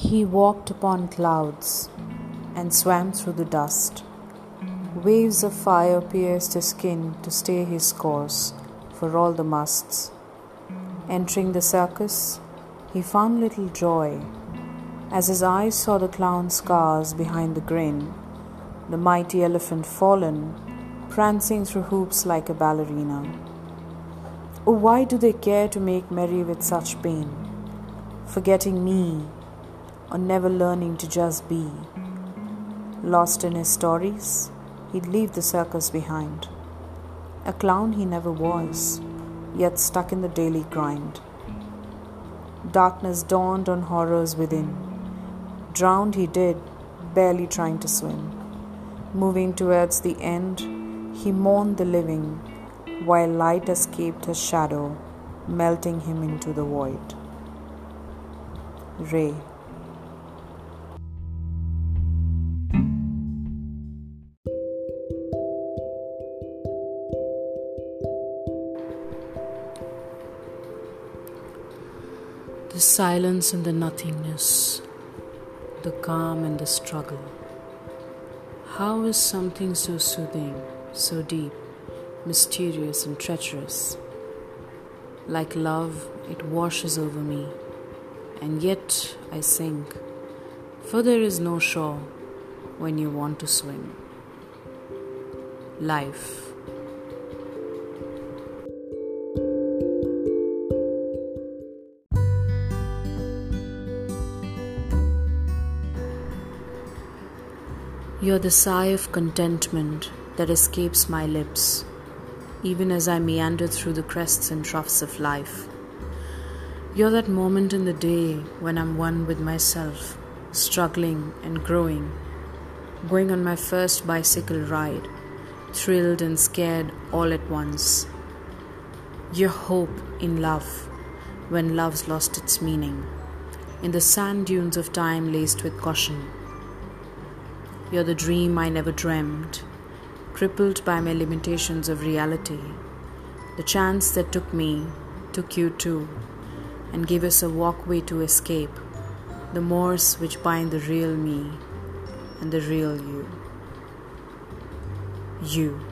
He walked upon clouds and swam through the dust. Waves of fire pierced his skin to stay his course for all the musts. Entering the circus, he found little joy as his eyes saw the clown's scars behind the grin, the mighty elephant fallen, prancing through hoops like a ballerina. Oh, why do they care to make merry with such pain, forgetting me or never learning to just be? Lost in his stories, he'd leave the circus behind. A clown he never was, yet stuck in the daily grind. Darkness dawned on horrors within. Drowned he did, barely trying to swim. Moving towards the end, he mourned the living, while light escaped his shadow, melting him into the void. Ray. The silence and the nothingness, the calm and the struggle. How is something so soothing, so deep, mysterious, and treacherous? Like love, it washes over me, and yet I sink, for there is no shore when you want to swim. Life. You're the sigh of contentment that escapes my lips, even as I meander through the crests and troughs of life. You're that moment in the day when I'm one with myself, struggling and growing, going on my first bicycle ride, thrilled and scared all at once. Your hope in love when love's lost its meaning, in the sand dunes of time laced with caution you're the dream I never dreamed, crippled by my limitations of reality. The chance that took me took you too, and gave us a walkway to escape, the moors which bind the real me and the real you. You.